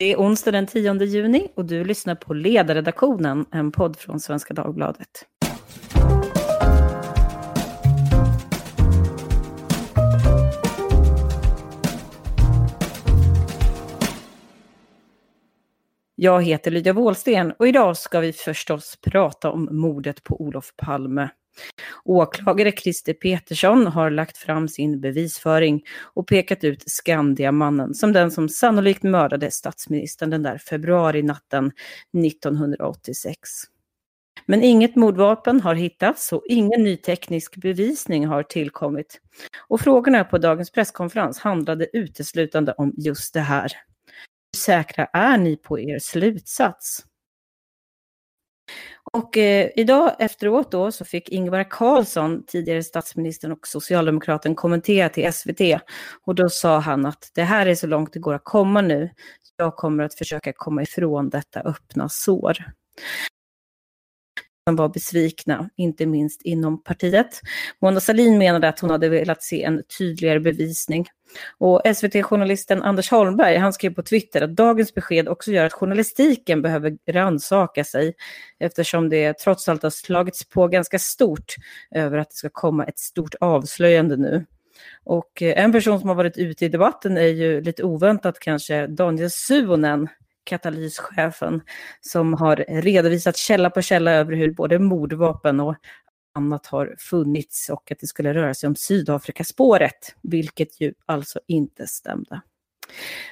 Det är onsdag den 10 juni och du lyssnar på Ledarredaktionen, en podd från Svenska Dagbladet. Jag heter Lydia Wåhlsten och idag ska vi förstås prata om mordet på Olof Palme. Åklagare Christer Petersson har lagt fram sin bevisföring och pekat ut Skandiamannen som den som sannolikt mördade statsministern den där februarinatten 1986. Men inget mordvapen har hittats och ingen ny teknisk bevisning har tillkommit. Och frågorna på dagens presskonferens handlade uteslutande om just det här. Hur säkra är ni på er slutsats? Och eh, idag efteråt då så fick Ingvar Carlsson, tidigare statsministern och socialdemokraten, kommentera till SVT. Och då sa han att det här är så långt det går att komma nu. Jag kommer att försöka komma ifrån detta öppna sår som var besvikna, inte minst inom partiet. Mona Sahlin menade att hon hade velat se en tydligare bevisning. Och SVT-journalisten Anders Holmberg, han skrev på Twitter att dagens besked också gör att journalistiken behöver rannsaka sig, eftersom det trots allt har slagits på ganska stort över att det ska komma ett stort avslöjande nu. Och en person som har varit ute i debatten är ju lite oväntat kanske Daniel Suonen, katalyschefen, som har redovisat källa på källa över hur både mordvapen och annat har funnits och att det skulle röra sig om Sydafrikaspåret, vilket ju alltså inte stämde.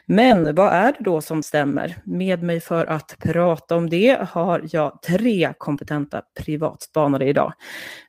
Men vad är det då som stämmer? Med mig för att prata om det har jag tre kompetenta privatspanare idag.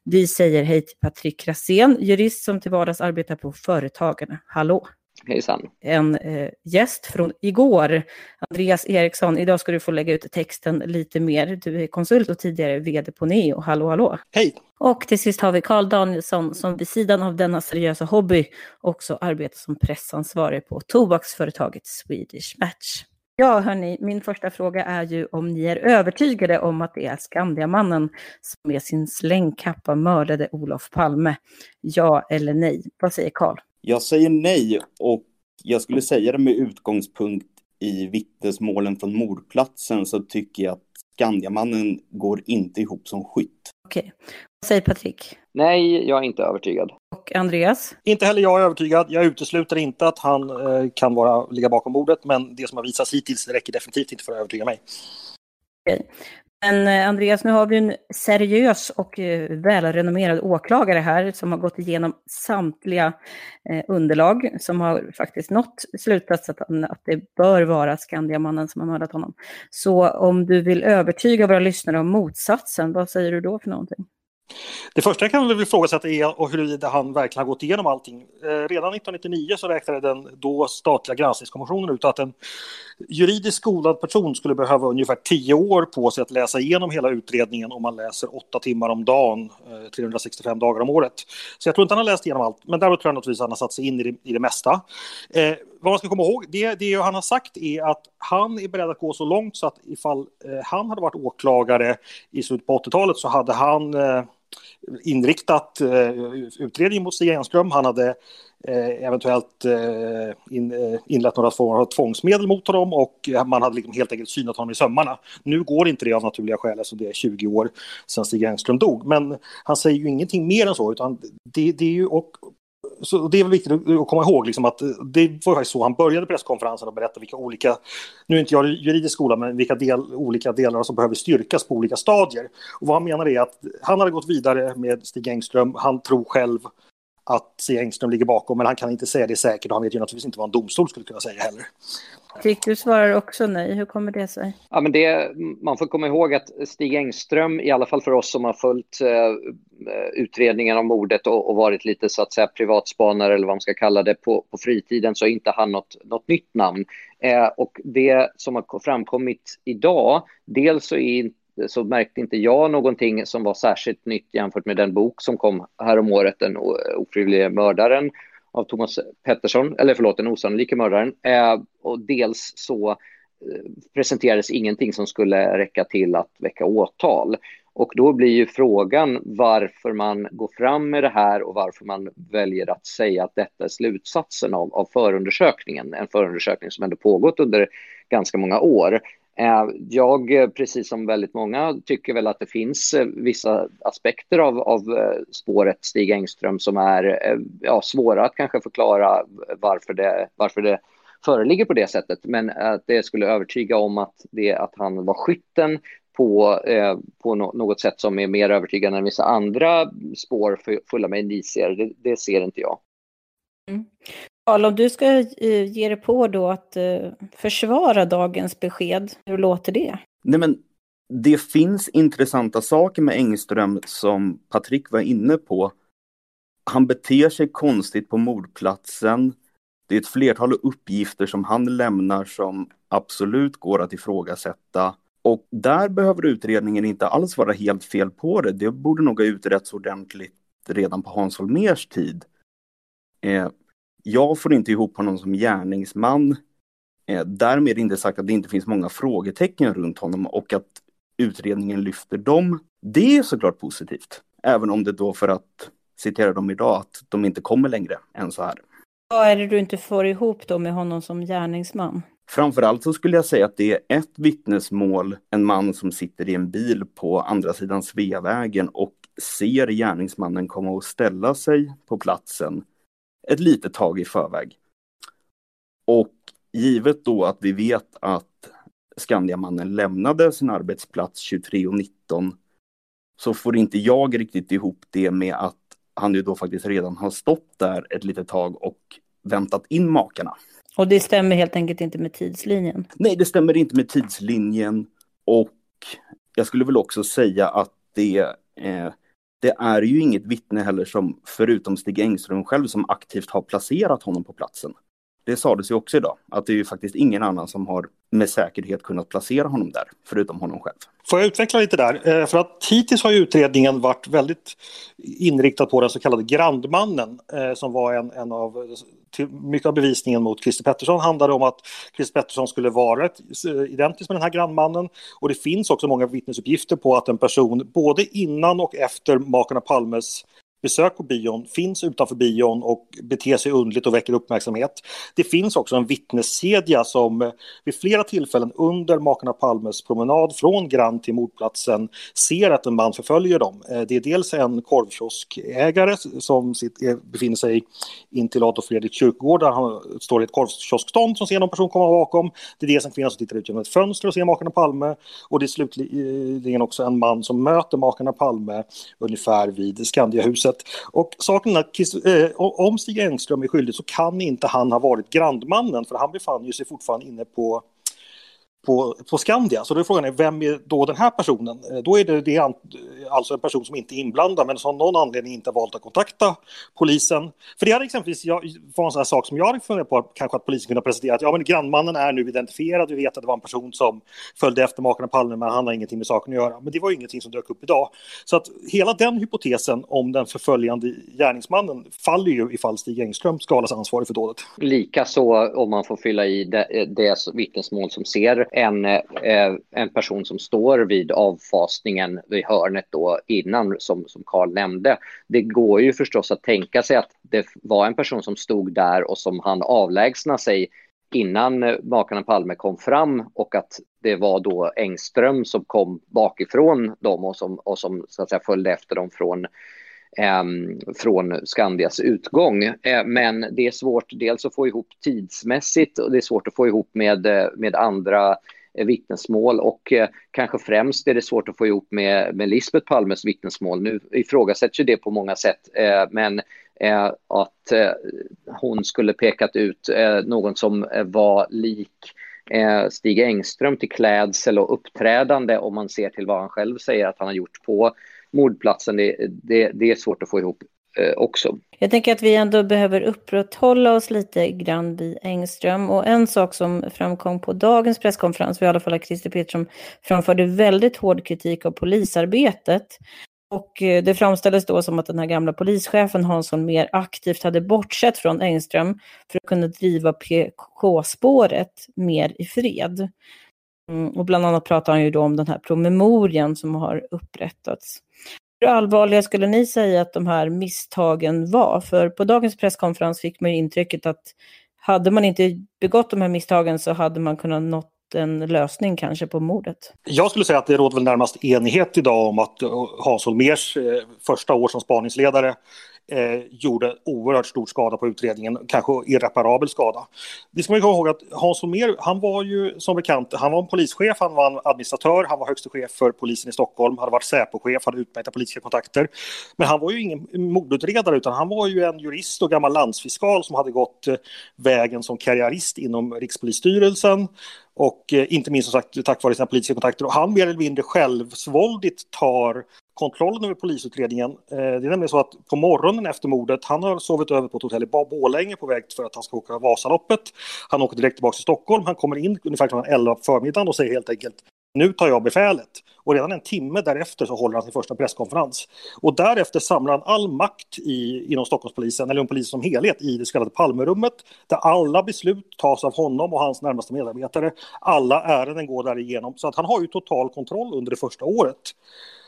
Vi säger hej till Patrik Krasén, jurist som till vardags arbetar på Företagarna. Hallå! Hejsan. En eh, gäst från igår, Andreas Eriksson. Idag ska du få lägga ut texten lite mer. Du är konsult och tidigare vd på Neo. Hallå, hallå. Hej. Och till sist har vi Carl Danielsson som vid sidan av denna seriösa hobby också arbetar som pressansvarig på tobaksföretaget Swedish Match. Ja, hörni, min första fråga är ju om ni är övertygade om att det är Skandiamannen som med sin slängkappa mördade Olof Palme. Ja eller nej? Vad säger Carl? Jag säger nej och jag skulle säga det med utgångspunkt i vittnesmålen från mordplatsen så tycker jag att Skandiamannen går inte ihop som skytt. Okej. Vad säger Patrik? Nej, jag är inte övertygad. Och Andreas? Inte heller jag är övertygad. Jag utesluter inte att han eh, kan vara, ligga bakom mordet, men det som har visats hittills räcker definitivt inte för att övertyga mig. Okej. Men eh, Andreas, nu har vi en seriös och eh, välrenommerad åklagare här som har gått igenom samtliga eh, underlag som har faktiskt nått slutsatsen att det bör vara Skandiamannen som har mördat honom. Så om du vill övertyga våra lyssnare om motsatsen, vad säger du då för någonting? Det första jag kan väl ifrågasätta är huruvida han verkligen har gått igenom allting. Eh, redan 1999 så räknade den då statliga granskningskommissionen ut att en juridiskt skolad person skulle behöva ungefär tio år på sig att läsa igenom hela utredningen om man läser åtta timmar om dagen, eh, 365 dagar om året. Så jag tror inte han har läst igenom allt, men däremot tror jag naturligtvis att han har satt sig in i det, i det mesta. Eh, vad man ska komma ihåg, det, det han har sagt är att han är beredd att gå så långt så att ifall eh, han hade varit åklagare i slutet på 80-talet så hade han eh, inriktat eh, utredning mot Stig Enström. Han hade eh, eventuellt eh, in, inlett några former av tvångsmedel mot honom och man hade liksom helt enkelt synat honom i sömmarna. Nu går inte det av naturliga skäl, alltså det är 20 år sedan Stig Engström dog. Men han säger ju ingenting mer än så, utan det, det är ju och så det är viktigt att komma ihåg liksom att eh, det var faktiskt så han började presskonferensen och berättade vilka olika, nu är inte jag juridisk skola, men vilka del, olika delar som behöver styrkas på olika stadier. Och vad han menar är att han hade gått vidare med Stig Engström, han tror själv att Stig Engström ligger bakom, men han kan inte säga det säkert och han vet ju naturligtvis inte vad en domstol skulle kunna säga heller. Patrik, du svarar också nej. Hur kommer det sig? Ja, men det, man får komma ihåg att Stig Engström, i alla fall för oss som har följt eh, eh utredningen om mordet och, och, varit lite så att säga privatspanare eller vad man ska kalla det på, på fritiden så är inte han något, något nytt namn. Eh, och det som har framkommit idag, dels så, är, så märkte inte jag någonting som var särskilt nytt jämfört med den bok som kom häromåret, Den ofrivillige mördaren av Thomas Pettersson, eller förlåt, den osannolika mördaren. Eh, och dels så eh, presenterades ingenting som skulle räcka till att väcka åtal. Och då blir ju frågan varför man går fram med det här och varför man väljer att säga att detta är slutsatsen av, av förundersökningen. En förundersökning som ändå pågått under ganska många år. Eh, jag, eh, precis som väldigt många, tycker väl att det finns eh, vissa aspekter av, av spåret Stig Engström som är ja, svåra att kanske förklara varför det, varför det föreligger på det sättet. Men att det skulle övertyga om att, det, att han var skytten på, eh, på no något sätt som är mer övertygande än vissa andra spår fulla med indicier, det, det ser inte jag. Mm. Karl, om du ska eh, ge dig på då att eh, försvara dagens besked, hur låter det? Nej, men det finns intressanta saker med Engström som Patrik var inne på. Han beter sig konstigt på mordplatsen. Det är ett flertal uppgifter som han lämnar som absolut går att ifrågasätta. Och där behöver utredningen inte alls vara helt fel på det. Det borde nog ha utretts ordentligt redan på Hans Holmers tid. Eh, jag får inte ihop honom som gärningsman. Eh, därmed inte sagt att det inte finns många frågetecken runt honom och att utredningen lyfter dem. Det är såklart positivt. Även om det då för att citera dem idag, att de inte kommer längre än så här. Vad är det du inte får ihop då med honom som gärningsman? Framförallt så skulle jag säga att det är ett vittnesmål, en man som sitter i en bil på andra sidan Sveavägen och ser gärningsmannen komma och ställa sig på platsen ett litet tag i förväg. Och givet då att vi vet att Skandiamannen lämnade sin arbetsplats 23.19 så får inte jag riktigt ihop det med att han ju då faktiskt redan har stått där ett litet tag och väntat in makarna. Och det stämmer helt enkelt inte med tidslinjen? Nej, det stämmer inte med tidslinjen. Och jag skulle väl också säga att det, eh, det är ju inget vittne heller som, förutom Stig Engström själv, som aktivt har placerat honom på platsen. Det sades ju också idag, att det är ju faktiskt ingen annan som har med säkerhet kunnat placera honom där, förutom honom själv. Får jag utveckla lite där? Eh, för att hittills har utredningen varit väldigt inriktad på den så kallade grandmannen eh, som var en, en av, mycket av bevisningen mot Christer Pettersson handlade om att Christer Pettersson skulle vara eh, identisk med den här grandmannen och det finns också många vittnesuppgifter på att en person både innan och efter makarna Palmes besök på bion, finns utanför bion och beter sig undligt och väcker uppmärksamhet. Det finns också en vittneskedja som vid flera tillfällen under makarna Palmes promenad från Grand till mordplatsen ser att en man förföljer dem. Eh, det är dels en korvkioskägare som eh, befinner sig intill Adolf Fredrik kyrkogård där han står i ett korvkioskstånd som ser någon person komma bakom. Det är dels en kvinna som tittar ut genom ett fönster och ser makarna Palme och det är slutligen också en man som möter makarna Palme ungefär vid Skandiahuset huset. Och saken är att eh, om Stig Engström är skyldig så kan inte han ha varit grandmannen för han befann ju sig fortfarande inne på på, på Skandia. Så då är frågan vem är då den här personen? Eh, då är det, det är eh, alltså en person som inte är inblandad men som av någon anledning inte har valt att kontakta polisen. För det hade exempelvis jag, var en sån här sak som jag hade funderat på kanske att polisen kunde presentera att ja men grannmannen är nu identifierad, vi vet att det var en person som följde efter makarna Palme men han har ingenting med saken att göra. Men det var ju ingenting som dök upp idag. Så att hela den hypotesen om den förföljande gärningsmannen faller ju ifall Stig Engström ska hållas ansvarig för dådet. Likaså om man får fylla i det, eh, det vittnesmål som ser en, eh, en person som står vid avfasningen vid hörnet då innan som, som Carl nämnde. Det går ju förstås att tänka sig att det var en person som stod där och som han avlägsna sig innan eh, makarna Palme kom fram och att det var då Engström som kom bakifrån dem och som, och som så att säga följde efter dem från eh, Ehm, från Skandias utgång. Eh, men det är svårt dels att få ihop tidsmässigt och det är svårt att få ihop med, eh, med andra eh, vittnesmål och kanske främst är det svårt att få ihop med, med Lisbeth Palmes vittnesmål. Nu ifrågasätts ju det på många sätt, men att hon skulle pekat ut någon som var lik Stig Engström till klädsel och uppträdande om man ser till vad han själv säger att han har gjort på mordplatsen, det, det, det är svårt att få ihop eh, också. Jag tänker att vi ändå behöver upprätthålla oss lite grann vid Engström. Och en sak som framkom på dagens presskonferens, i alla fall att Christer Petersson framförde väldigt hård kritik av polisarbetet. Och eh, det framställdes då som att den här gamla polischefen Hansson mer aktivt hade bortsett från Engström för att kunna driva PK-spåret mer i fred. Mm, och bland annat pratar han ju då om den här promemorian som har upprättats. Hur allvarliga skulle ni säga att de här misstagen var? För på dagens presskonferens fick man ju intrycket att hade man inte begått de här misstagen så hade man kunnat nått en lösning kanske på mordet? Jag skulle säga att det råder väl närmast enighet idag om att Hans Holmérs eh, första år som spaningsledare eh, gjorde oerhört stor skada på utredningen, kanske irreparabel skada. Det ska man komma ihåg att Hans Holmér, han var ju som bekant, han var en polischef, han var en administratör, han var högste chef för polisen i Stockholm, hade varit Säpochef, hade utmärkta politiska kontakter. Men han var ju ingen mordutredare utan han var ju en jurist och gammal landsfiskal som hade gått eh, vägen som karriärist inom Rikspolisstyrelsen och eh, inte minst som sagt tack vare sina politiska kontakter. Och han mer eller mindre självsvåldigt tar kontrollen över polisutredningen. Eh, det är nämligen så att på morgonen efter mordet, han har sovit över på ett hotell i Borlänge på väg för att han ska åka Vasaloppet. Han åker direkt tillbaka till Stockholm, han kommer in ungefär klockan 11 på förmiddagen och säger helt enkelt nu tar jag befälet. Och redan en timme därefter så håller han sin första presskonferens. Och därefter samlar han all makt i, inom Stockholmspolisen, eller inom polisen som helhet, i det så kallade Palmerummet. Där alla beslut tas av honom och hans närmaste medarbetare. Alla ärenden går därigenom. Så att han har ju total kontroll under det första året.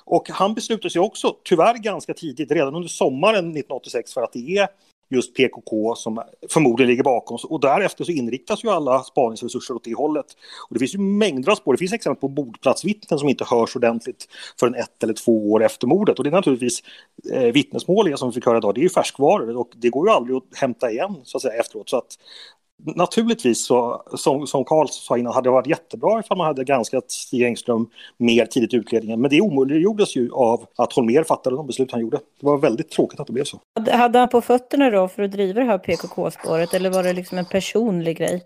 Och han beslutade sig också, tyvärr ganska tidigt, redan under sommaren 1986 för att det är just PKK som förmodligen ligger bakom. Och därefter så inriktas ju alla spaningsresurser åt det hållet. Och det finns ju mängder av spår. Det finns exempel på mordplatsvittnen som inte hörs ordentligt förrän ett eller två år efter mordet. Och det är naturligtvis eh, vittnesmål som vi fick höra idag, det är ju färskvaror och det går ju aldrig att hämta igen så att säga efteråt. Så att Naturligtvis, så, som, som Carl sa innan, hade det varit jättebra ifall man hade granskat Stig Engström mer tidigt i utredningen. Men det omöjliggjordes ju av att Holmér fattade de beslut han gjorde. Det var väldigt tråkigt att det blev så. Hade han på fötterna då för att driva det här PKK-spåret eller var det liksom en personlig grej?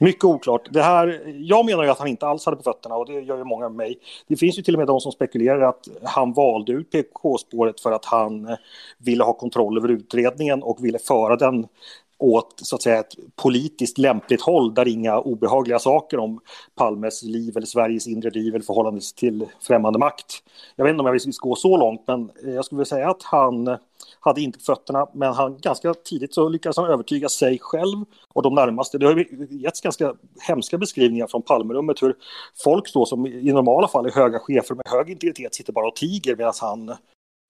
Mycket oklart. Det här, jag menar ju att han inte alls hade på fötterna och det gör ju många med mig. Det finns ju till och med de som spekulerar att han valde ut PKK-spåret för att han ville ha kontroll över utredningen och ville föra den åt så att säga, ett politiskt lämpligt håll där inga obehagliga saker om Palmes liv eller Sveriges inre liv eller förhållande till främmande makt. Jag vet inte om jag vill gå så långt, men jag skulle vilja säga att han hade inte fötterna, men han ganska tidigt så lyckades han övertyga sig själv och de närmaste. Det har getts ganska hemska beskrivningar från Palmerummet hur folk då som i normala fall är höga chefer med hög integritet sitter bara och tiger medan han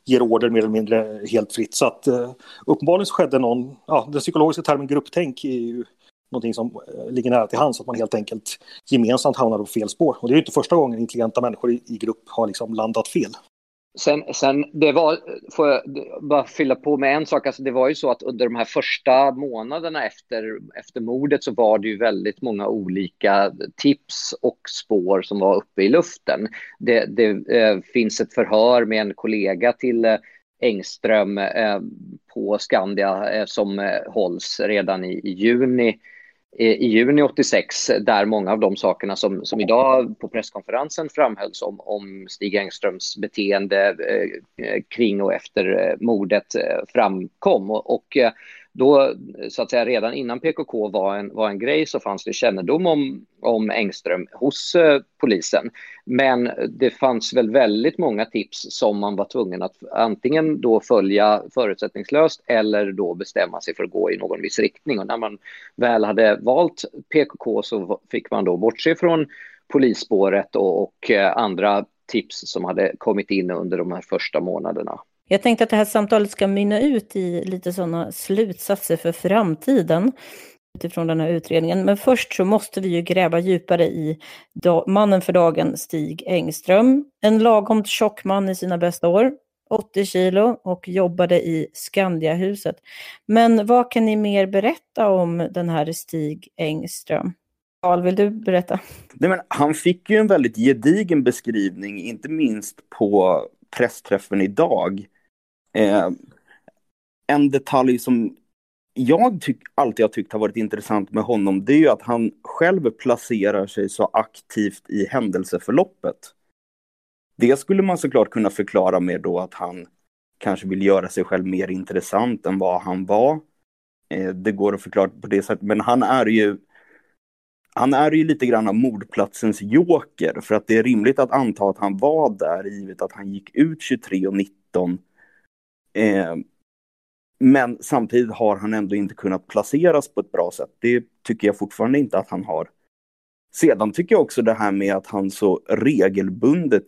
ger order mer eller mindre helt fritt. Så att eh, uppenbarligen så skedde någon, ja, den psykologiska termen grupptänk är ju någonting som eh, ligger nära till hands, att man helt enkelt gemensamt hamnar på fel spår. Och det är ju inte första gången intelligenta människor i, i grupp har liksom landat fel. Sen, sen det var, får jag bara fylla på med en sak, alltså det var ju så att under de här första månaderna efter, efter mordet så var det ju väldigt många olika tips och spår som var uppe i luften. Det, det eh, finns ett förhör med en kollega till eh, Engström eh, på Skandia eh, som eh, hålls redan i, i juni Eh, i juni 86 där många av de sakerna som, som idag på presskonferensen framhölls om, om Stig Engströms beteende eh, eh kring och efter eh, mordet eh, framkom. Och, och då, så att säga, redan innan PKK var en, var en grej så fanns det kännedom om, om Engström hos eh, polisen. Men det fanns väl väldigt många tips som man var tvungen att antingen då följa förutsättningslöst eller då bestämma sig för att gå i någon viss riktning. Och när man väl hade valt PKK så fick man då bortse från polisspåret och, och eh, andra tips som hade kommit in under de här första månaderna. Jag tänkte att det här samtalet ska mynna ut i lite sådana slutsatser för framtiden utifrån den här utredningen. Men först så måste vi ju gräva djupare i mannen för dagen, Stig Engström. En lagom tjock man i sina bästa år, 80 kilo och jobbade i Skandiahuset. Men vad kan ni mer berätta om den här Stig Engström? Carl, vill du berätta? Nej, men han fick ju en väldigt gedigen beskrivning, inte minst på pressträffen idag, Eh, en detalj som jag tyck, alltid har tyckt har varit intressant med honom, det är ju att han själv placerar sig så aktivt i händelseförloppet. Det skulle man såklart kunna förklara med då att han kanske vill göra sig själv mer intressant än vad han var. Eh, det går att förklara på det sättet, men han är ju han är ju lite grann av mordplatsens joker för att det är rimligt att anta att han var där givet att han gick ut 23 och 19 Eh, men samtidigt har han ändå inte kunnat placeras på ett bra sätt. Det tycker jag fortfarande inte att han har. Sedan tycker jag också det här med att han så regelbundet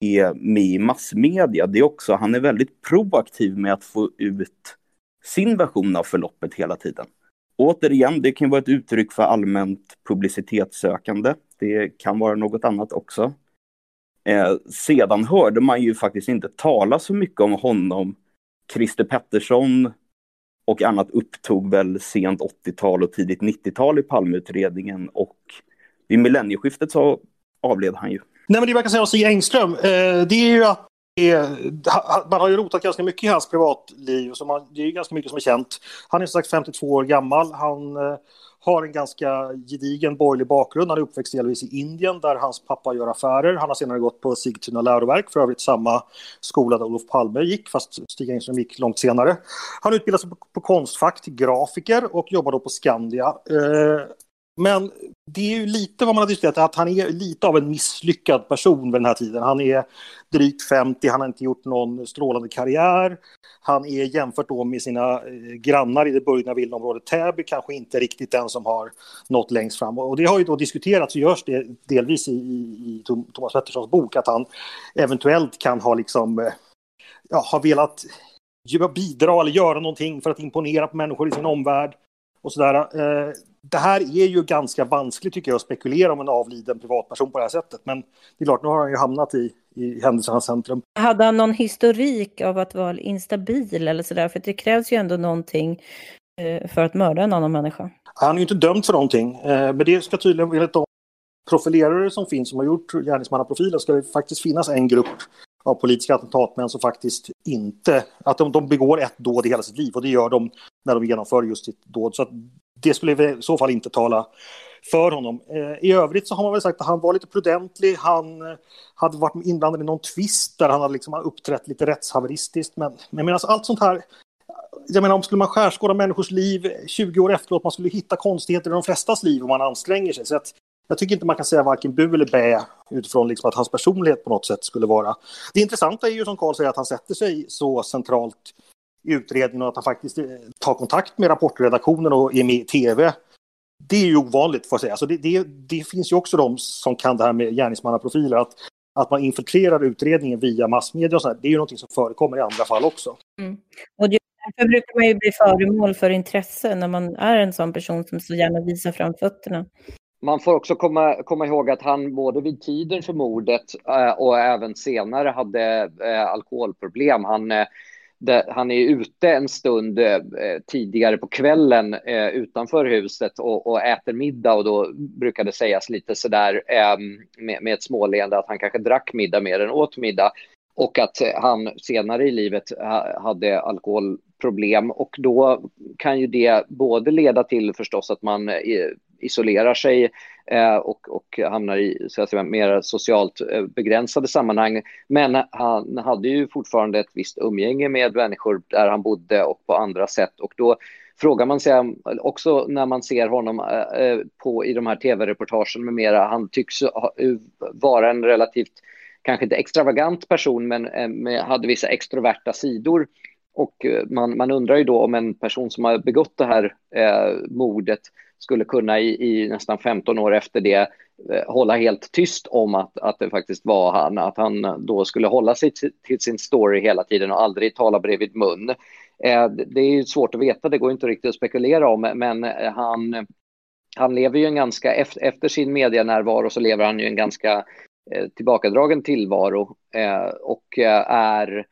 är med i massmedia. Det är också, han är väldigt proaktiv med att få ut sin version av förloppet hela tiden. återigen, det kan vara ett uttryck för allmänt publicitetssökande. Det kan vara något annat också. Eh, sedan hörde man ju faktiskt inte tala så mycket om honom. Christer Pettersson och annat upptog väl sent 80-tal och tidigt 90-tal i Palmeutredningen och vid millennieskiftet så avled han ju. Nej men det man kan säga om Stig Engström, eh, det är ju att man har ju rotat ganska mycket i hans privatliv. Så man, det är ganska mycket som är känt. Han är som sagt 52 år gammal. Han eh, har en ganska gedigen borgerlig bakgrund. Han är uppväxt delvis i Indien där hans pappa gör affärer. Han har senare gått på Sigtuna läroverk, för övrigt samma skola där Olof Palme gick, fast Stig Engström gick långt senare. Han utbildade sig på, på Konstfack till grafiker och jobbar då på Skandia. Eh, men det är ju lite vad man har diskuterat, att han är lite av en misslyckad person vid den här tiden. Han är drygt 50, han har inte gjort någon strålande karriär. Han är jämfört då med sina eh, grannar i det burgna villaområdet Täby kanske inte riktigt den som har nått längst fram. Och det har ju då diskuterats och görs det delvis i, i Thomas Petterssons bok att han eventuellt kan ha liksom eh, ja, ha velat bidra eller göra någonting för att imponera på människor i sin omvärld och sådär. Eh, det här är ju ganska vanskligt tycker jag att spekulera om en avliden privatperson på det här sättet. Men det är klart, nu har han ju hamnat i, i händelsernas centrum. Hade han någon historik av att vara instabil eller sådär? För det krävs ju ändå någonting eh, för att mörda en annan människa. Han är ju inte dömd för någonting. Eh, men det ska tydligen, enligt de profilerare som finns som har gjort gärningsmannaprofiler, ska det faktiskt finnas en grupp av politiska attentatmän som faktiskt inte, att de, de begår ett dåd i hela sitt liv och det gör de när de genomför just sitt dåd. Så att det skulle i så fall inte tala för honom. Eh, I övrigt så har man väl sagt att han var lite prudentlig. Han eh, hade varit inblandad i någon tvist där han hade liksom uppträtt lite rättshaveristiskt. Men, men medan allt sånt här jag menar, om skulle man skärskåda människors liv 20 år efteråt, man skulle hitta konstigheter i de flestas liv om man anstränger sig. Så att, jag tycker inte man kan säga varken bu eller bä utifrån liksom att hans personlighet på något sätt skulle vara... Det intressanta är ju som Karl säger att han sätter sig så centralt i utredningen och att han faktiskt eh, tar kontakt med rapportredaktionen och är med i tv. Det är ju ovanligt får jag säga. Alltså det, det, det finns ju också de som kan det här med gärningsmannaprofiler. Att, att man infiltrerar utredningen via massmedia och så här, det är ju någonting som förekommer i andra fall också. Mm. Och därför brukar man ju bli föremål för intresse när man är en sån person som så gärna visar fram fötterna. Man får också komma, komma ihåg att han både vid tiden för mordet eh, och även senare hade eh, alkoholproblem. Han eh, han är ute en stund eh, tidigare på kvällen eh, utanför huset och, och, äter middag och då brukar det sägas lite sådär eh, med, med ett småleende att han kanske drack middag mer än åt middag och att han senare i livet hade alkoholproblem och då kan ju det både leda till förstås att man eh, isolerar sig eh, och, och hamnar i så att säga, mer socialt eh, begränsade sammanhang. Men han hade ju fortfarande ett visst umgänge med människor där han bodde och på andra sätt och då frågar man sig också när man ser honom eh, på, i de här tv-reportagen med mera, han tycks vara en relativt, kanske inte extravagant person, men hade vissa extroverta sidor. Och man, man undrar ju då om en person som har begått det här eh, mordet skulle kunna i, i, nästan 15 år efter det eh, hålla helt tyst om att, att det faktiskt var han, att han eh, då skulle hålla sig till, sin story hela tiden och aldrig tala bredvid mun. Eh, det är svårt att veta, det går inte riktigt att spekulera om, men han, han lever ju en ganska, efter, sin medienärvaro så lever han ju en ganska tillbakadragen tillvaro och är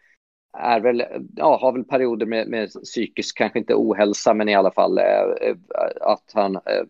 är väl, ja, har väl perioder med, med psykisk, kanske inte ohälsa, men i alla fall eh, eh, att han eh,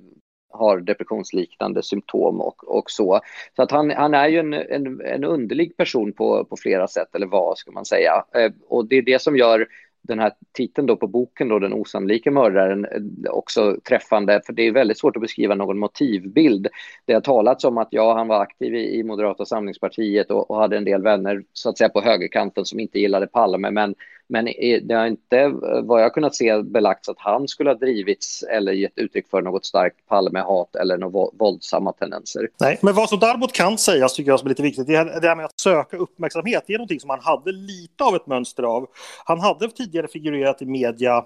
har depressionsliknande symptom och, och så. Så att han, han är ju en, en, en underlig person på, på flera sätt, eller vad ska man säga. Eh, och det är det som gör den här titeln då på boken, då, Den osannolika mördaren, eh, också träffande, för det är väldigt svårt att beskriva någon motivbild. Det har talats om att ja, han var aktiv i, i Moderata samlingspartiet och, och, hade en del vänner så att säga på högerkanten som inte gillade Palme, men men det har inte, vad jag kunnat se, belagts att han skulle ha drivits eller gett uttryck för något starkt Palmehat eller några våldsamma tendenser. Nej, men vad som däremot kan sägas tycker jag som är lite viktigt, det är det här med att söka uppmärksamhet. Det är någonting som han hade lite av ett mönster av. Han hade tidigare figurerat i media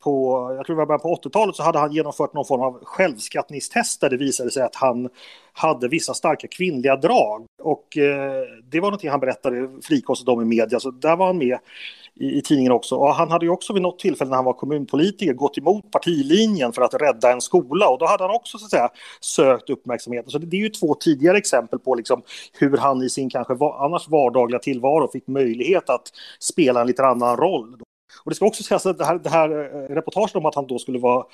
på, jag tror det var början på 80-talet så hade han genomfört någon form av självskattningstest där det visade sig att han hade vissa starka kvinnliga drag. Och eh, det var någonting han berättade frikostigt om i media, så där var han med i, i, tidningen också. Och han hade ju också vid något tillfälle när han var kommunpolitiker gått emot partilinjen för att rädda en skola och då hade han också så att säga sökt uppmärksamhet. Så det, det är ju två tidigare exempel på liksom hur han i sin kanske va, annars vardagliga tillvaro fick möjlighet att spela en lite annan roll. Och det ska också sägas att det här, det här eh, reportaget om att han då skulle vara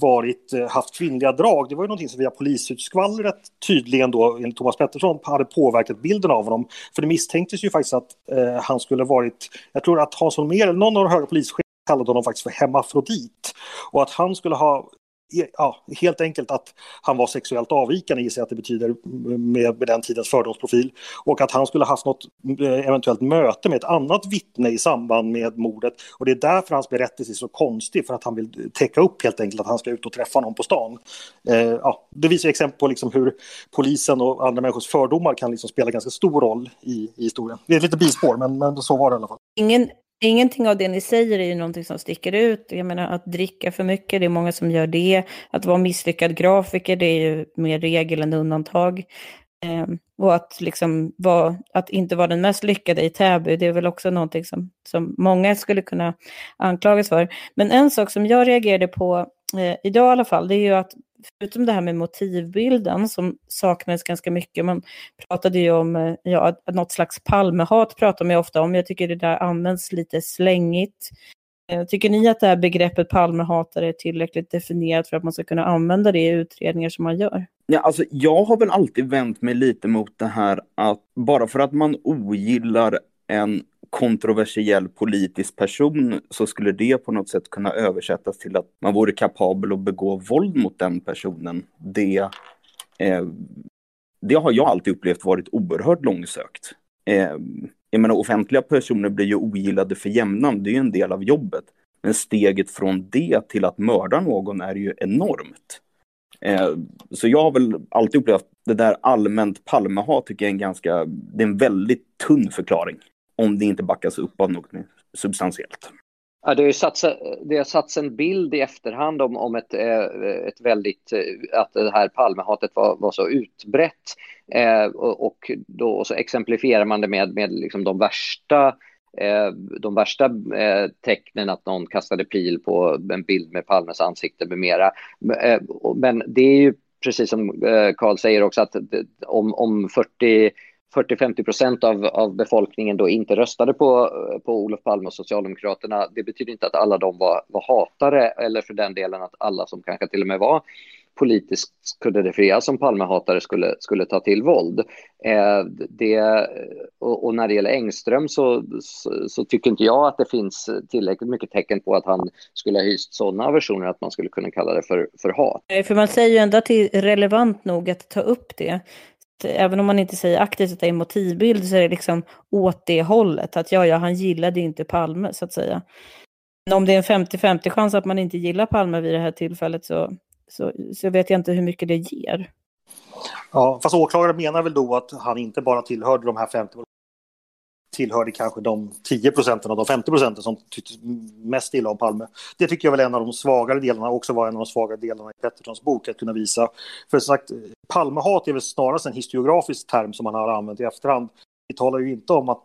varit, eh, haft kvinnliga drag. Det var ju någonting som via polisutskvallret tydligen då, enligt Thomas Pettersson, hade påverkat bilden av honom. För det misstänktes ju faktiskt att eh, han skulle varit, jag tror att Hans Holmér, eller någon av de höga polischeferna kallade honom faktiskt för hemmafrodit. Och att han skulle ha ja, helt enkelt att han var sexuellt avvikande gissar jag att det betyder med, med den tidens fördomsprofil. Och att han skulle haft något eh, eventuellt möte med ett annat vittne i samband med mordet. Och det är därför hans berättelse är så konstig, för att han vill täcka upp helt enkelt att han ska ut och träffa någon på stan. Eh, ja, det visar exempel på liksom hur polisen och andra människors fördomar kan liksom spela ganska stor roll i, i historien. Det är lite bispår, men, men så var det i alla fall. Ingen Ingenting av det ni säger är ju någonting som sticker ut. Jag menar att dricka för mycket, det är många som gör det. Att vara misslyckad grafiker, det är ju mer regel än undantag. Eh, och att, liksom vara, att inte vara den mest lyckade i Täby, det är väl också någonting som, som många skulle kunna anklagas för. Men en sak som jag reagerade på eh, idag i alla fall, det är ju att förutom det här med motivbilden som saknades ganska mycket, man pratade ju om eh, ja, något slags Palmehat pratar man ju ofta om. Jag tycker det där används lite slängigt. Eh, tycker ni att det här begreppet Palmehatare är tillräckligt definierat för att man ska kunna använda det i utredningar som man gör? Ja, alltså, jag har väl alltid vänt mig lite mot det här att bara för att man ogillar en kontroversiell politisk person så skulle det på något sätt kunna översättas till att man vore kapabel att begå våld mot den personen. Det, eh, det har jag alltid upplevt varit oerhört långsökt. Eh, jag menar, offentliga personer blir ju ogillade för jämnan, det är ju en del av jobbet. Men steget från det till att mörda någon är ju enormt. Eh, så jag har väl alltid upplevt det där allmänt Palmehat tycker jag är en ganska, det är en väldigt tunn förklaring om det inte backas upp av något substantiellt. Ja, det, har ju satts, det har satts en bild i efterhand om, om ett, eh, ett väldigt, eh, att det här Palmehatet var, var så utbrett. Eh, och, och, då och så exemplifierar man det med, med liksom de värsta eh, de värsta eh, tecknen att någon kastade pil på en bild med Palmes ansikte med mera. Eh, men det är ju precis som Karl säger också att om, om 40 40-50 procent av, av befolkningen då inte röstade på, på Olof Palme och Socialdemokraterna. Det betyder inte att alla de var, var hatare eller för den delen att alla som kanske till och med var politiskt kunde det som Palmehatare skulle, skulle ta till våld. Eh, det, och, och, när det gäller Engström så, så, så, tycker inte jag att det finns tillräckligt mycket tecken på att han skulle ha hyst sådana aversioner att man skulle kunna kalla det för, för hat. För man säger ju ändå att det är relevant nog att ta upp det även om man inte säger aktivt att det är en motivbild så är det liksom åt det hållet. Att ja, ja, han gillade inte Palme så att säga. Men om det är en 50-50 chans att man inte gillar Palme vid det här tillfället så, så, så vet jag inte hur mycket det ger. Ja, fast åklagaren menar väl då att han inte bara tillhörde de här 50 tillhörde kanske de 10 procenten av de 50 procenten som tyckte mest illa om Palme. Det tycker jag väl är en av de svagare delarna, också var en av de svagare delarna i Petterssons bok, att kunna visa. För som sagt, Palmehat är väl snarast en historiografisk term som man har använt i efterhand. Vi talar ju inte om att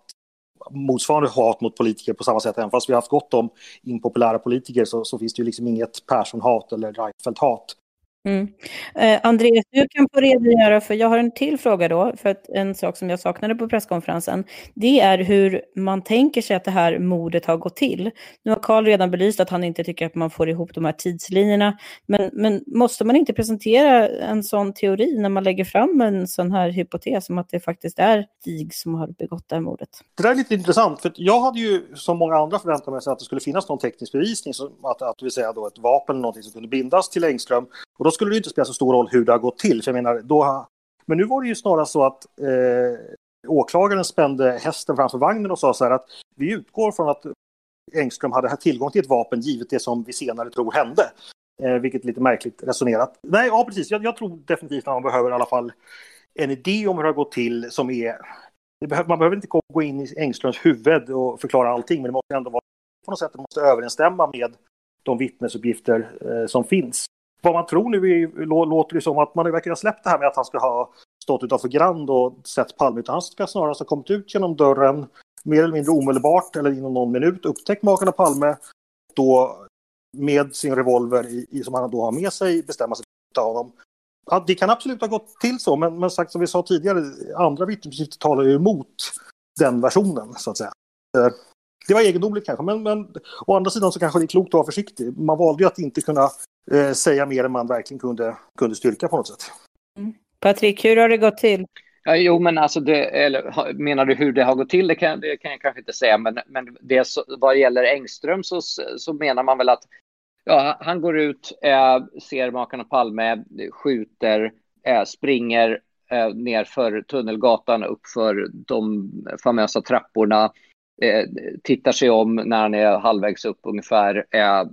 motsvarande hat mot politiker på samma sätt, även fast vi har haft gott om impopulära politiker så, så finns det ju liksom inget Persson-hat eller Reinfeldt-hat. Mm. Eh, Andreas, du kan få redogöra för, jag har en till fråga då, för att en sak som jag saknade på presskonferensen, det är hur man tänker sig att det här mordet har gått till. Nu har Karl redan belyst att han inte tycker att man får ihop de här tidslinjerna, men, men måste man inte presentera en sån teori när man lägger fram en sån här hypotes om att det faktiskt är Stig som har begått det här mordet? Det där är lite intressant, för jag hade ju som många andra förväntat mig att det skulle finnas någon teknisk bevisning, som att, att vill säga då ett vapen eller någonting som kunde bindas till Engström, och då skulle det inte spela så stor roll hur det har gått till. För jag menar, då, men nu var det ju snarare så att eh, åklagaren spände hästen framför vagnen och sa så här att vi utgår från att Engström hade tillgång till ett vapen givet det som vi senare tror hände. Eh, vilket är lite märkligt resonerat. Nej, ja precis. Jag, jag, tror definitivt att man behöver i alla fall en idé om hur det har gått till som är... Behöver, man behöver inte gå in i Engströms huvud och förklara allting, men det måste ändå vara på något sätt det måste överensstämma med de vittnesuppgifter eh, som finns. Vad man tror nu är, låter det som att man verkar ha släppt det här med att han ska ha stått utanför Grand och sett Palme, utan han ska snarast ha kommit ut genom dörren mer eller mindre omedelbart eller inom någon minut, upptäckt makarna Palme, då med sin revolver i, i, som han då har med sig bestämma sig för att honom. Ja, det kan absolut ha gått till så, men, men sagt som vi sa tidigare, andra vittnesuppgifter talar ju emot den versionen, så att säga. Det var egendomligt kanske, men, men å andra sidan så kanske det är klokt att vara försiktig. Man valde ju att inte kunna eh, säga mer än man verkligen kunde, kunde styrka på något sätt. Mm. Patrik, hur har det gått till? Ja, jo, men alltså det, eller, menar du hur det har gått till? Det kan, det kan jag kanske inte säga, men, men det, vad gäller Engström så, så menar man väl att ja, han går ut, eh, ser makarna Palme, skjuter, eh, springer eh, nerför Tunnelgatan uppför de famösa trapporna, eh, tittar sig om när han är halvvägs upp ungefär, eh,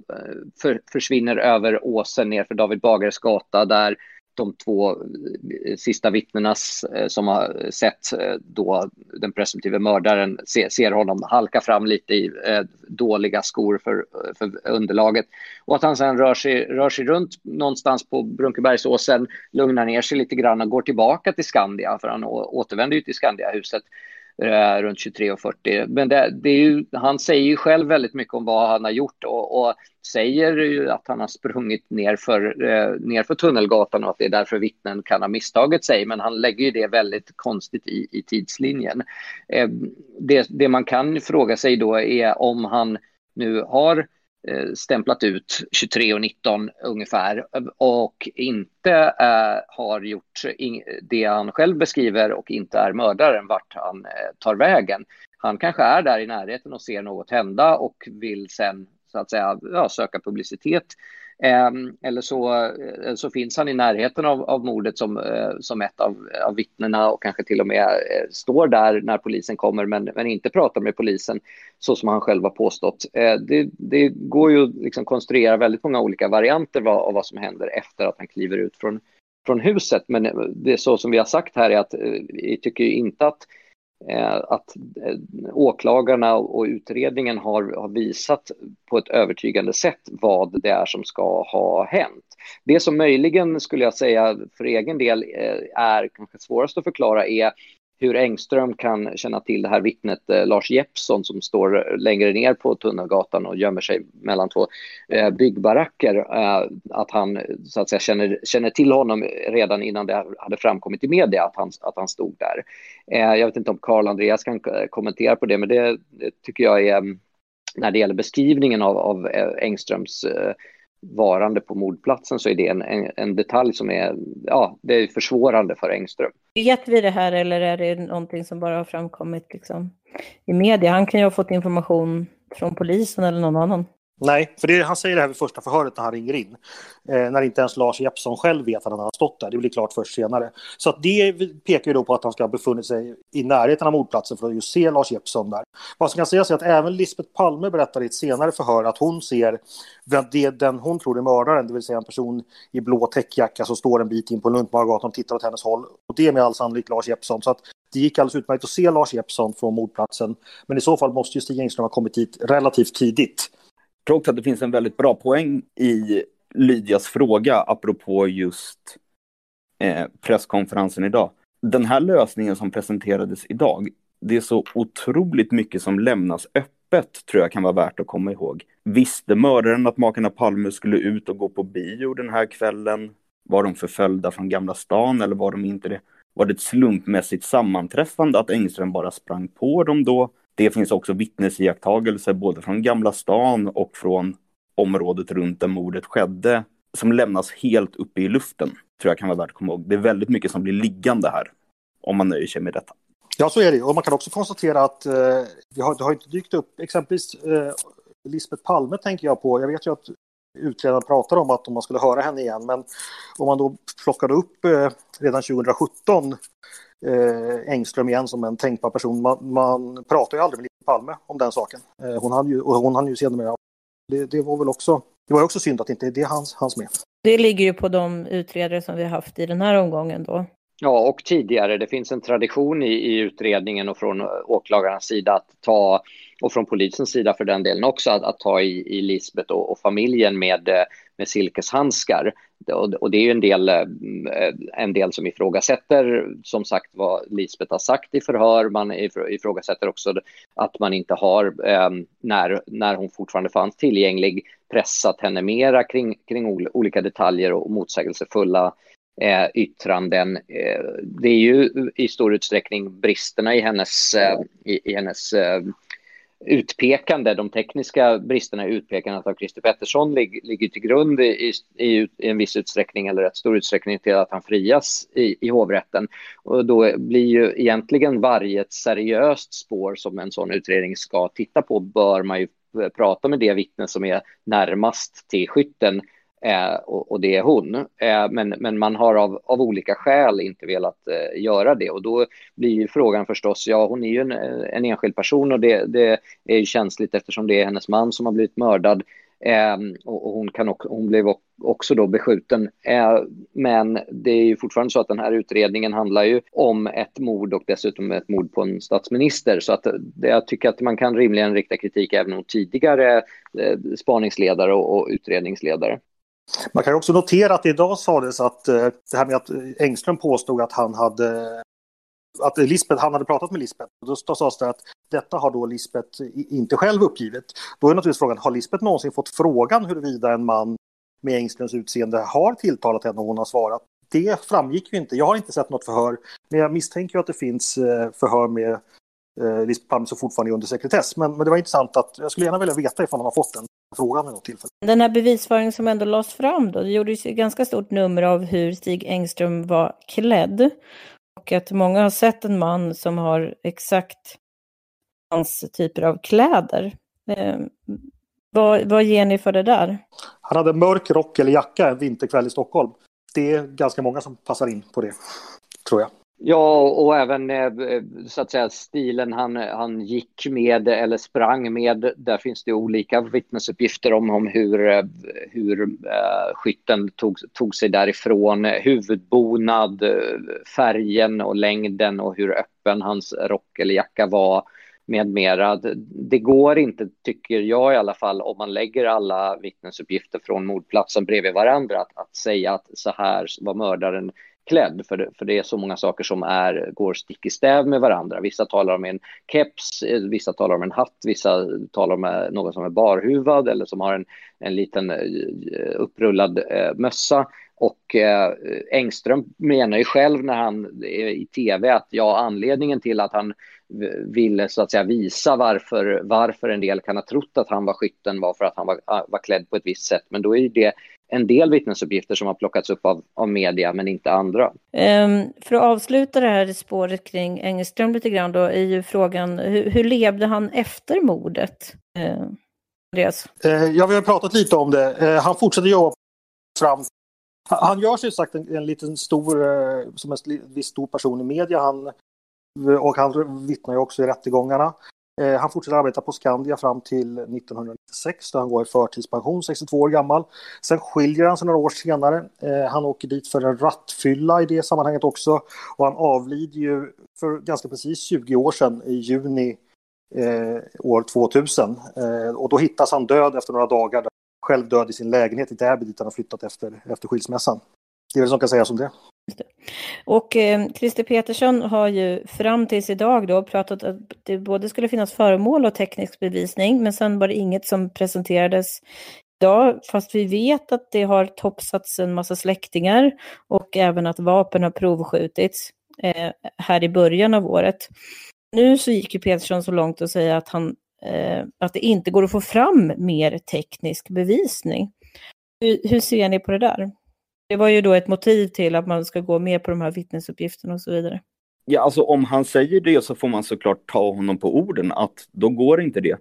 för, försvinner över åsen nerför David Bagares gata där de två eh, sista vittnena eh, som har sett eh, då den presumtive mördaren ser honom halka fram lite i dåliga skor för, för underlaget. Och att han sen rör sig, rör sig runt någonstans på Brunkebergsåsen, lugnar ner sig lite grann och går tillbaka till Skandia, för han återvänder ju till Skandiahuset eh, runt 23.40. Men det, det är ju, han säger ju själv väldigt mycket om vad han har gjort och, och säger ju att han har sprungit ner för, eh, ner för Tunnelgatan och att det är därför vittnen kan ha misstagit sig. Men han lägger ju det väldigt konstigt i, i tidslinjen. Eh, det, det man kan fråga sig då är om han nu har Eh, Eh, stämplat ut 23.19 ungefär och inte eh, har gjort det han själv beskriver och inte är mördaren vart han eh, tar vägen. Han kanske är där i närheten och ser något hända och vill sen så att säga ja, söka publicitet Ehm, eller så, eh, så finns han i närheten av, av mordet som, eh, som ett av, av vittnena och kanske till och med eh, står där när polisen kommer men, men inte pratar med polisen så som han själv har påstått. Eh, det, det går ju liksom konstruera väldigt många olika varianter av, av vad som händer efter att han kliver ut från, från huset. Men det är så som vi har sagt här är att eh, vi tycker inte att Eh, Eh, att eh, åklagarna och utredningen har, har, visat på ett övertygande sätt vad det är som ska ha hänt. Det som möjligen skulle jag säga för egen del eh, är kanske svårast att förklara är hur Engström kan känna till det här vittnet eh, Lars Jeppsson som står längre ner på Tunnelgatan och gömmer sig mellan två eh, byggbaracker. Eh, att han så att säga känner, känner till honom redan innan det hade framkommit i media att han, att han stod där. Eh, jag vet inte om Karl Andreas kan eh, kommentera på det, men det, det tycker jag är mm, när det gäller beskrivningen av, av eh, Engströms eh, varande på mordplatsen så är det en, en, en, detalj som är, ja, det är försvårande för Engström. Vet vi det här eller är det någonting som bara har framkommit liksom, i media? Han kan ju ha fått information från polisen eller någon annan. Nej, för det, han säger det här vid första förhöret när han ringer in. Eh, när inte ens Lars Jeppsson själv vet att han har stått där. Det blir klart först senare. Så att det pekar ju då på att han ska ha befunnit sig i närheten av mordplatsen för att just se Lars Jeppsson där. Vad som kan sägas är att även Lisbeth Palme berättar i ett senare förhör att hon ser det, den hon tror är mördaren, det vill säga en person i blå täckjacka som står en bit in på Luntmargatan och tittar åt hennes håll. Och det är med all sannolikhet Lars Jeppsson. Så att det gick alldeles utmärkt att se Lars Jeppsson från mordplatsen. Men i så fall måste ju Stig Engström ha kommit hit relativt tidigt tror också att det finns en väldigt bra poäng i Lydias fråga apropå just eh, presskonferensen idag. Den här lösningen som presenterades idag, det är så otroligt mycket som lämnas öppet tror jag kan vara värt att komma ihåg. Visste mördaren att makarna Palme skulle ut och gå på bio den här kvällen? Var de förföljda från Gamla stan eller var de inte det? Var det ett slumpmässigt sammanträffande att Engström bara sprang på dem då? Det finns också vittnesiakttagelser både från Gamla stan och från området runt där mordet skedde som lämnas helt uppe i luften, tror jag kan vara värt att komma ihåg. Det är väldigt mycket som blir liggande här, om man nöjer sig med detta. Ja, så är det. Och man kan också konstatera att eh, det, har, det har inte dykt upp, exempelvis eh, Lisbeth Palme tänker jag på. Jag vet ju att utredaren pratar om att om man skulle höra henne igen, men om man då plockade upp eh, redan 2017 eh, Engström igen som en tänkbar person. Man, man pratar ju aldrig med Lisa Palme om den saken. Eh, hon hade ju, och hon hann ju sedermera. Det, det var väl också, det var också synd att inte det hans, hans med. Det ligger ju på de utredare som vi har haft i den här omgången då. Ja, och tidigare. Det finns en tradition i, i utredningen och från åklagarnas sida att ta, och från polisens sida för den delen också, att, att ta i, i Lisbeth och, och, familjen med, med silkeshandskar. Och, det är ju en del, eh, en del som ifrågasätter, som sagt, vad Lisbeth har sagt i förhör. Man ifrågasätter också att man inte har, ehm, när, när hon fortfarande fanns tillgänglig, pressat henne mera kring, kring olika detaljer och motsägelsefulla eh, yttranden. Eh, det är ju i stor utsträckning bristerna i hennes, eh, i, i, hennes utpekande, de tekniska bristerna i utpekandet av Christer Pettersson lig, ligger till grund i, i, i, en viss utsträckning eller rätt stor utsträckning till att han frias i, i hovrätten. Och då blir ju egentligen varje seriöst spår som en sån utredning ska titta på bör man ju eh, prata med det vittne som är närmast till skytten Eh, och, och, det är hon. Eh, men, men man har av, av olika skäl inte velat eh, göra det och då blir frågan förstås, ja hon är ju en, eh, en enskild person och det, det är ju känsligt eftersom det är hennes man som har blivit mördad ehm, och, och, hon, kan också, hon blev också då beskjuten. Eh, men det är ju fortfarande så att den här utredningen handlar ju om ett mord och dessutom ett mord på en statsminister så att eh, det, jag tycker att man kan rimligen rikta kritik även mot tidigare eh, spaningsledare och, och utredningsledare. Man kan också notera att idag sades att eh, det här med att Engström påstod att han hade att Lisbeth, han hade pratat med Lisbeth. Då sades det att detta har då Lisbeth inte själv uppgivit. Då är naturligtvis frågan, har Lisbeth någonsin fått frågan huruvida en man med Engströms utseende har tilltalat henne och hon har svarat? Det framgick ju inte. Jag har inte sett något förhör, men jag misstänker att det finns eh, förhör med eh, Lisbeth Palme som fortfarande är under sekretess. Men, men det var intressant att jag skulle gärna vilja veta ifall han har fått den frågan vid något tillfälle. Den här bevisföringen som ändå lades fram då, det gjordes ett ganska stort nummer av hur Stig Engström var klädd. Och att många har sett en man som har exakt hans typer av kläder. Eh, vad, vad ger ni för det där? Han hade mörk rock eller jacka en vinterkväll i Stockholm. Det är ganska många som passar in på det, tror jag. Ja, och även eh, så att säga stilen han, han gick med eller sprang med. Där finns det olika vittnesuppgifter om, om hur, eh, hur uh, skytten tog, tog sig därifrån. Huvudbonad, färgen och längden och hur öppen hans rock eller jacka var med mera. Det går inte, tycker jag i alla fall, om man lägger alla vittnesuppgifter från mordplatsen bredvid varandra, att, att säga att så här var mördaren klädd, för det, för det är så många saker som är, går stick i stäv med varandra. Vissa talar om en keps, eh, vissa talar om en hatt, vissa talar om eh, någon som är barhuvad eller som har en, en liten eh, upprullad eh, mössa. Och eh, Engström menar ju själv när han är i tv att ja, anledningen till att han ville så att säga visa varför, varför en del kan ha trott att han var skytten var för att han var, var klädd på ett visst sätt. Men då är det en del vittnesuppgifter som har plockats upp av, av media men inte andra. Um, för att avsluta det här spåret kring Engström lite grann då är ju frågan hur, hur levde han efter mordet? Uh, Andreas? Uh, ja, vi har pratat lite om det. Uh, han fortsätter jobba fram han gör sig sagt en, en liten stor, eh, som en viss stor person i media. Han, och han vittnar ju också i rättegångarna. Eh, han fortsätter arbeta på Skandia fram till 1996 då han går i förtidspension, 62 år gammal. Sen skiljer han sig några år senare. Eh, han åker dit för en rattfylla i det sammanhanget också. Och han avlider ju för ganska precis 20 år sedan i juni eh, år 2000. Eh, och då hittas han död efter några dagar, själv död i sin lägenhet i Täby dit han har flyttat efter, efter skilsmässan. Det är väl som kan sägas om det. Och eh, Christer Petersson har ju fram tills idag då pratat att det både skulle finnas föremål och teknisk bevisning, men sen var det inget som presenterades idag, fast vi vet att det har topsats en massa släktingar och även att vapen har provskjutits eh, här i början av året. Nu så gick ju Petersson så långt att säga att, han, eh, att det inte går att få fram mer teknisk bevisning. Hur, hur ser ni på det där? Det var ju då ett motiv till att man ska gå med på de här vittnesuppgifterna och så vidare. Ja, alltså om han säger det så får man såklart ta honom på orden att då går inte det.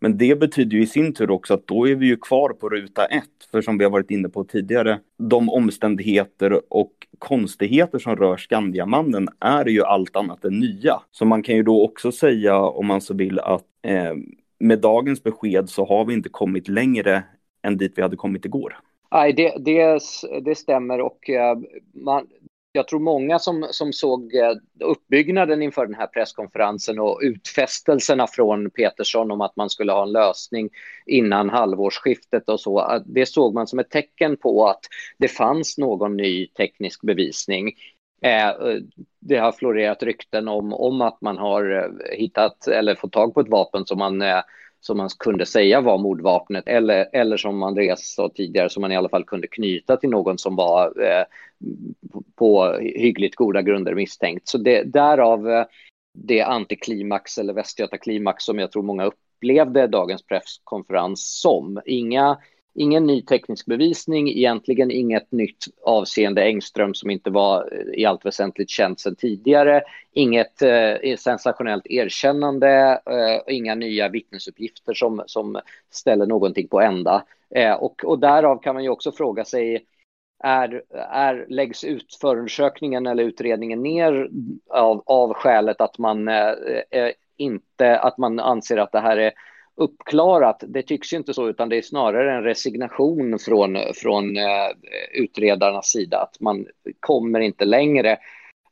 Men det betyder ju i sin tur också att då är vi ju kvar på ruta ett. För som vi har varit inne på tidigare, de omständigheter och konstigheter som rör Skandiamannen är ju allt annat än nya. Så man kan ju då också säga, om man så vill, att eh, med dagens besked så har vi inte kommit längre än dit vi hade kommit igår. Nej, det, det, det stämmer och eh, man, jag tror många som, som såg eh, uppbyggnaden inför den här presskonferensen och utfästelserna från Petersson om att man skulle ha en lösning innan halvårsskiftet och så, det såg man som ett tecken på att det fanns någon ny teknisk bevisning. Eh, det har florerat rykten om, om att man har hittat eller fått tag på ett vapen som man som man kunde säga var mordvapnet eller, eller som Andreas sa tidigare, som man i alla fall kunde knyta till någon som var eh, på hyggligt goda grunder misstänkt. Så det, därav eh, det antiklimax eller västgötaklimax som jag tror många upplevde dagens presskonferens som. Inga ingen ny teknisk bevisning, egentligen inget nytt avseende Engström som inte var eh, i allt väsentligt känt sedan tidigare, inget eh, sensationellt erkännande, eh, inga nya vittnesuppgifter som, som ställer någonting på ända. Eh, och, och därav kan man ju också fråga sig, är, är, läggs ut förundersökningen eller utredningen ner av, av skälet att man eh, eh inte, att man anser att det här är uppklarat. Det tycks ju inte så, utan det är snarare en resignation från, från eh, utredarnas sida, att man kommer inte längre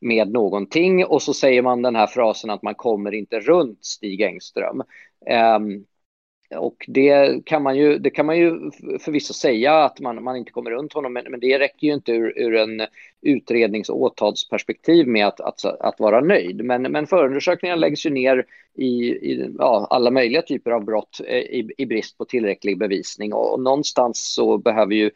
med någonting och så säger man den här frasen att man kommer inte runt Stig Engström. Um, och det kan man ju, det kan man ju förvisso säga att man, man inte kommer runt honom, men, men det räcker ju inte ur, ur en utrednings och åtalsperspektiv med att, att, att vara nöjd. Men, men förundersökningar läggs ju ner i, i ja, alla möjliga typer av brott eh, i, i brist på tillräcklig bevisning och, och någonstans så behöver ju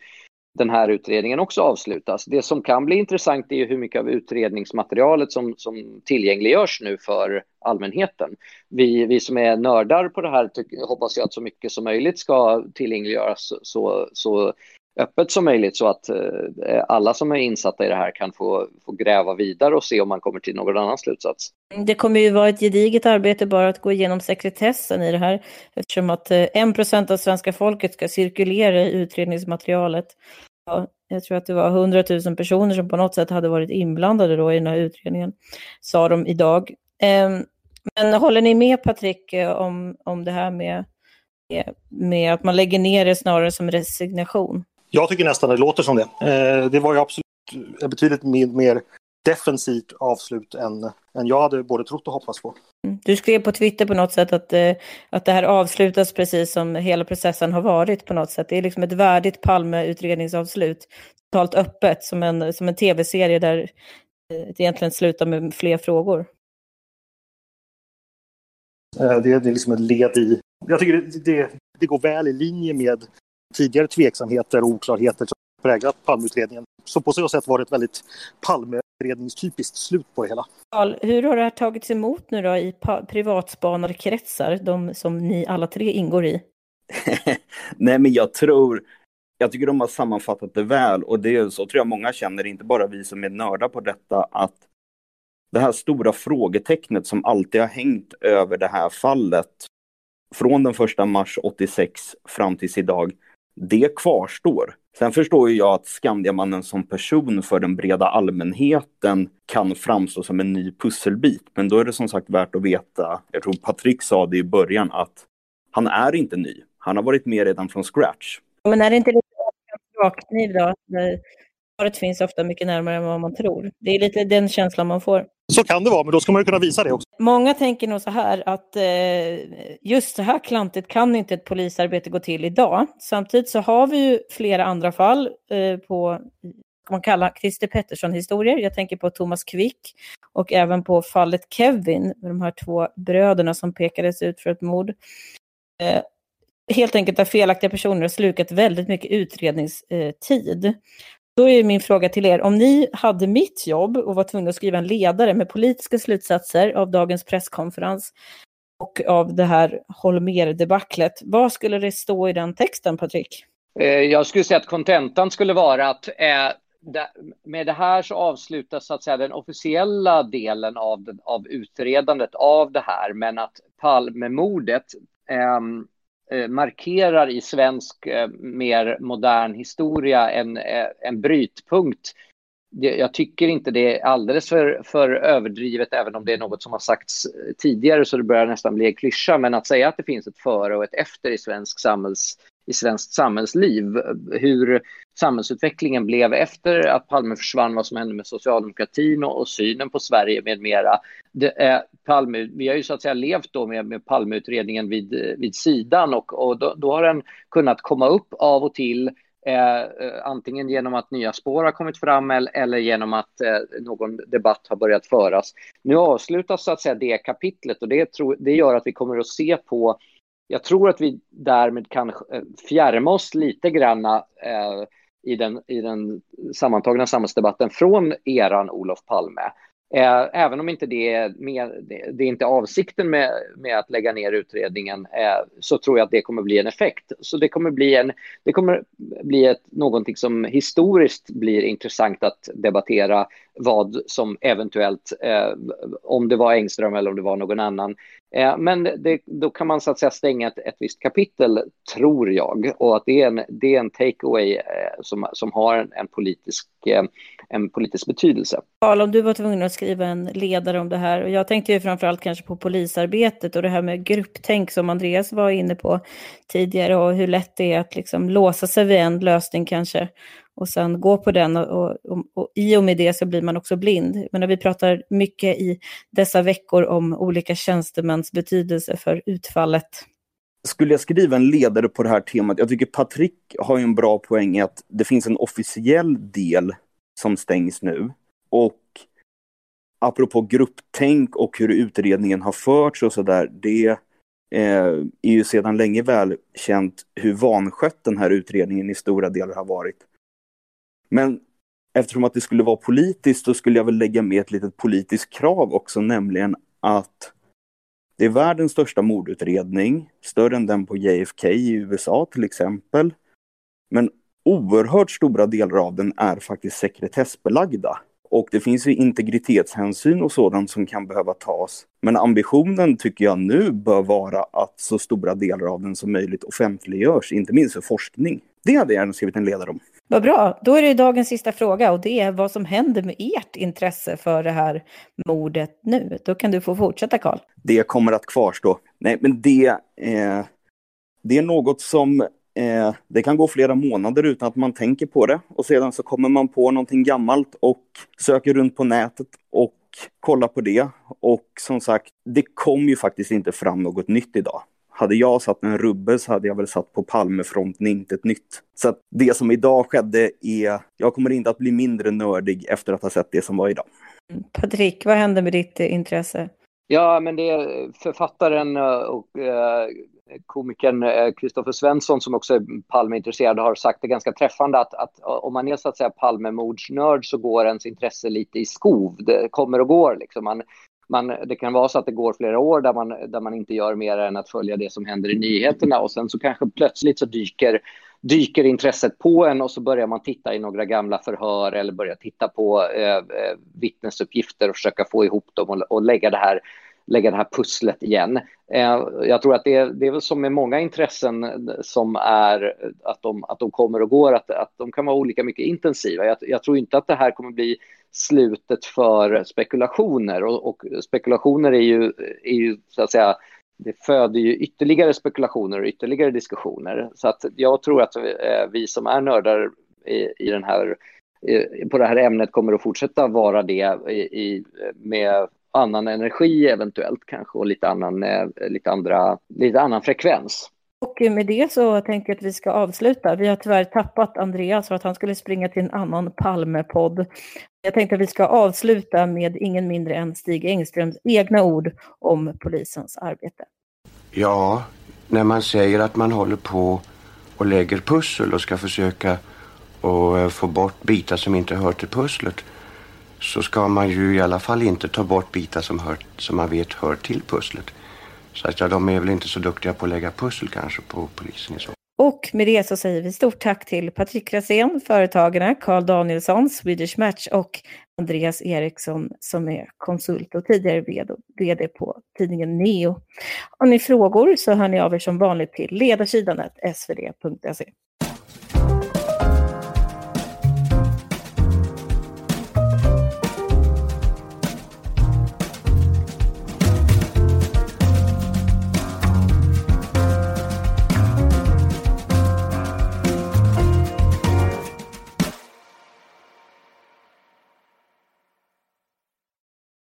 den här utredningen också avslutas. Det som kan bli intressant är ju hur mycket av utredningsmaterialet som, som tillgängliggörs nu för allmänheten. Vi, vi som är nördar på det här tyck, hoppas jag att så mycket som möjligt ska tillgängliggöras så, så öppet som möjligt så att eh, alla som är insatta i det här kan få, få gräva vidare och se om man kommer till någon annan slutsats. Det kommer ju vara ett gediget arbete bara att gå igenom sekretessen i det här eftersom att eh, en procent av svenska folket ska cirkulera i utredningsmaterialet. Jag tror att det var 100 000 personer som på något sätt hade varit inblandade då i den här utredningen, sa de idag. Ehm, men håller ni med Patrik eh, om, om det här med, med att man lägger ner det snarare som resignation? Jag tycker nästan det låter som det. Eh, det var ju absolut eh, betydligt mer defensivt avslut än, än jag hade både trott och hoppats på. Mm. Du skrev på Twitter på något sätt att, eh, att det här avslutas precis som hela processen har varit på något sätt. Det är liksom ett värdigt Palme-utredningsavslut. Totalt öppet, som en, som en tv-serie där eh, det egentligen slutar med fler frågor. Eh, det, det är liksom ett led i... Jag tycker det, det, det går väl i linje med tidigare tveksamheter och oklarheter som präglat Palmeutredningen. Så på så sätt var det ett väldigt Palme Palmeutredningstypiskt slut på det hela. Hur har det här tagits emot nu då i privatspanarkretsar, de som ni alla tre ingår i? Nej, men jag tror, jag tycker de har sammanfattat det väl och det är så tror jag många känner, inte bara vi som är nördar på detta, att det här stora frågetecknet som alltid har hängt över det här fallet från den första mars 86 fram tills idag, det kvarstår. Sen förstår ju jag att Skandiamannen som person för den breda allmänheten kan framstå som en ny pusselbit. Men då är det som sagt värt att veta, jag tror Patrik sa det i början, att han är inte ny. Han har varit med redan från scratch. Men är det inte lite rakkniv då? Svaret finns ofta mycket närmare än vad man tror. Det är lite den känslan man får. Så kan det vara, men då ska man ju kunna visa det också. Många tänker nog så här att eh, just så här klantigt kan inte ett polisarbete gå till idag. Samtidigt så har vi ju flera andra fall eh, på man kalla Christer Pettersson-historier. Jag tänker på Thomas Quick och även på fallet Kevin, de här två bröderna som pekades ut för ett mord. Eh, helt enkelt att felaktiga personer har slukat väldigt mycket utredningstid. Då är min fråga till er, om ni hade mitt jobb och var tvungna att skriva en ledare med politiska slutsatser av dagens presskonferens och av det här Holmer-debaclet, vad skulle det stå i den texten, Patrik? Eh, jag skulle säga att kontentan skulle vara att eh, med det här så avslutas så att säga den officiella delen av, av utredandet av det här, men att Palmemordet Eh, Eh, markerar i svensk eh, mer modern historia en, eh, en brytpunkt. Jag tycker inte det är alldeles för, för överdrivet, även om det är något som har sagts tidigare så det börjar nästan bli en klyscha. Men att säga att det finns ett före och ett efter i svensk samhälls i svenskt samhällsliv. Hur samhällsutvecklingen blev efter att Palme försvann, vad som hände med socialdemokratin och, och synen på Sverige med mera. Det eh, Palme, vi har ju så att säga levt då med, med Palmeutredningen vid, vid sidan och, och då, då har den kunnat komma upp av och till Eh, eh, antingen genom att nya spår har kommit fram eller, eller genom att eh, någon debatt har börjat föras. Nu avslutas så att säga det kapitlet och det, tro, det gör att vi kommer att se på jag tror att vi därmed kan eh, fjärma oss lite granna eh, i, den, i den sammantagna samhällsdebatten från eran Olof Palme. Eh, även om inte det är, med, det är inte avsikten med, med att lägga ner utredningen eh, så tror jag att det kommer bli en effekt. Så det kommer bli, en, det kommer bli ett, någonting som historiskt blir intressant att debattera vad som eventuellt, eh, om det var Engström eller om det var någon annan. Eh, men det, då kan man så att säga stänga ett, ett visst kapitel, tror jag, och att det är en, det är en takeaway eh, som, som har en, en politisk, eh, en politisk betydelse. Karl, om du var tvungen att skriva en ledare om det här, och jag tänkte ju framförallt kanske på polisarbetet och det här med grupptänk som Andreas var inne på tidigare och hur lätt det är att liksom låsa sig vid en lösning kanske och sen gå på den och, och, och, i och med det så blir man också blind. Men när vi pratar mycket i dessa veckor om olika tjänstemäns betydelse för utfallet. Skulle jag skriva en ledare på det här temat, jag tycker Patrik har en bra poäng i att det finns en officiell del som stängs nu. Och apropå grupptänk och hur utredningen har förts och sådär, det eh, är ju sedan länge välkänt hur vanskött den här utredningen i stora delar har varit. Men eftersom att det skulle vara politiskt så skulle jag väl lägga med ett litet politiskt krav också, nämligen att det är världens största mordutredning, större än den på JFK i USA till exempel. Men oerhört stora delar av den är faktiskt sekretessbelagda. Och det finns ju integritetshänsyn och sådant som kan behöva tas. Men ambitionen tycker jag nu bör vara att så stora delar av den som möjligt offentliggörs, inte minst för forskning. Det hade jag gärna skrivit en ledare om. Vad bra. Då är det dagens sista fråga och det är vad som händer med ert intresse för det här mordet nu. Då kan du få fortsätta Karl. Det kommer att kvarstå. Nej, men det, eh, det är något som eh, det kan gå flera månader utan att man tänker på det och sedan så kommer man på någonting gammalt och söker runt på nätet och kollar på det. Och som sagt, det kom ju faktiskt inte fram något nytt idag. Hade jag satt en rubbe så hade jag väl satt på Palmefronten inte ett nytt. Så att det som idag skedde är, jag kommer inte att bli mindre nördig efter att ha sett det som var idag. Patrik, vad hände med ditt eh, intresse? Ja, men det är författaren eh, och eh, komikern Kristoffer Svensson som också är Palmeintresserad har sagt det ganska träffande att, att om man är så att säga Palmemordsnörd så går ens intresse lite i skov. Det kommer och går liksom. Man, man, det kan vara så att det går flera år där man, där man inte gör mer än att följa det som händer i nyheterna. Och sen så kanske plötsligt så dyker, dyker intresset på en och så börjar man titta i några gamla förhör eller börja titta på eh, eh vittnesuppgifter och försöka få ihop dem och, och lägga det här lägga det här pusslet igen. Eh, jag tror att det är, det är väl som med många intressen som är att de, att de kommer och går, att, att de kan vara olika mycket intensiva. Jag, jag tror inte att det här kommer bli slutet för spekulationer och, och spekulationer är ju, är ju så att säga det föder ju ytterligare spekulationer och ytterligare diskussioner. Så att jag tror att vi, vi som är nördar i, i den här, på det här ämnet kommer att fortsätta vara det i, med annan energi eventuellt kanske och lite annan, eh, lite andra, lite annan frekvens. Och med det så tänker jag att vi ska avsluta. Vi har tyvärr tappat Andreas för att han skulle springa till en annan Palmepodd. Jag tänkte att vi ska avsluta med ingen mindre än Stig Engströms egna ord om polisens arbete. Ja, när man säger att man håller på och lägger pussel och ska försöka och eh, få bort bitar som inte hör till pusslet så ska man ju i alla fall inte ta bort bitar som, hör, som man vet hör till pusslet. Så att ja, de är väl inte så duktiga på att lägga pussel kanske på polisen i så och med det så säger vi stort tack till Patrik Rasén, Företagarna, Carl Danielsson, Swedish Match och Andreas Eriksson som är konsult och tidigare vd på tidningen Neo. Har ni frågor så hör ni av er som vanligt till ledarsidan svd.se.